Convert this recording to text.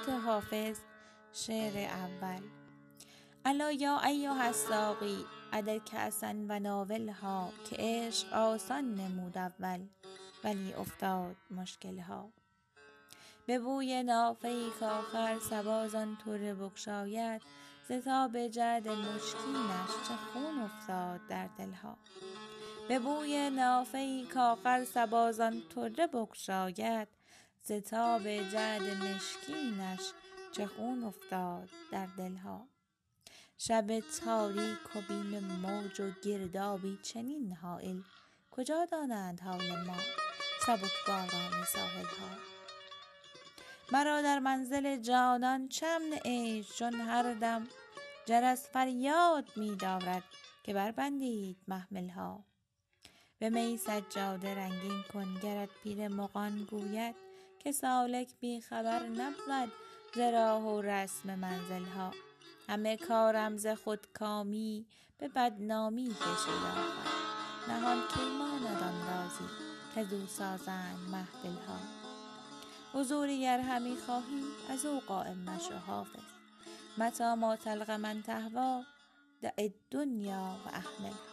ابیات حافظ شعر اول. الا یا ایها الساقی عدل کأسا و ناولها که عشق آسان نمود اول ولی افتاد مشکلها. به بوی نافه ای کآخر صبا زان طره بگشاید ز تاب جعد مشکینش چه خون افتاد در دلها. به بوی نافه ای کآخر صبا زان طره بگشاید ز تاب جعد مشکینش چه خون افتاد در دلها. شب تاریک و بیم موج و گردابی چنین هایل کجا دانند حال ما سبکباران ساحلها؟ مرا در منزل جانان چه امن عیش چون هر دم جرس فریاد می دارد که بربندید محملها. به می سجاده رنگین کن گرت پیر مغان گوید که سالک بی خبر نبود ز راه و رسم منزلها. همه کارم ز خودکامی به بدنامی کشید آخر نهان کی ماند آن رازی کز او سازند محفلها حضوری گر همی خواهی از او قایم مشو حافظ. متی ما تلق من تهوی دع الدنیا و اهملها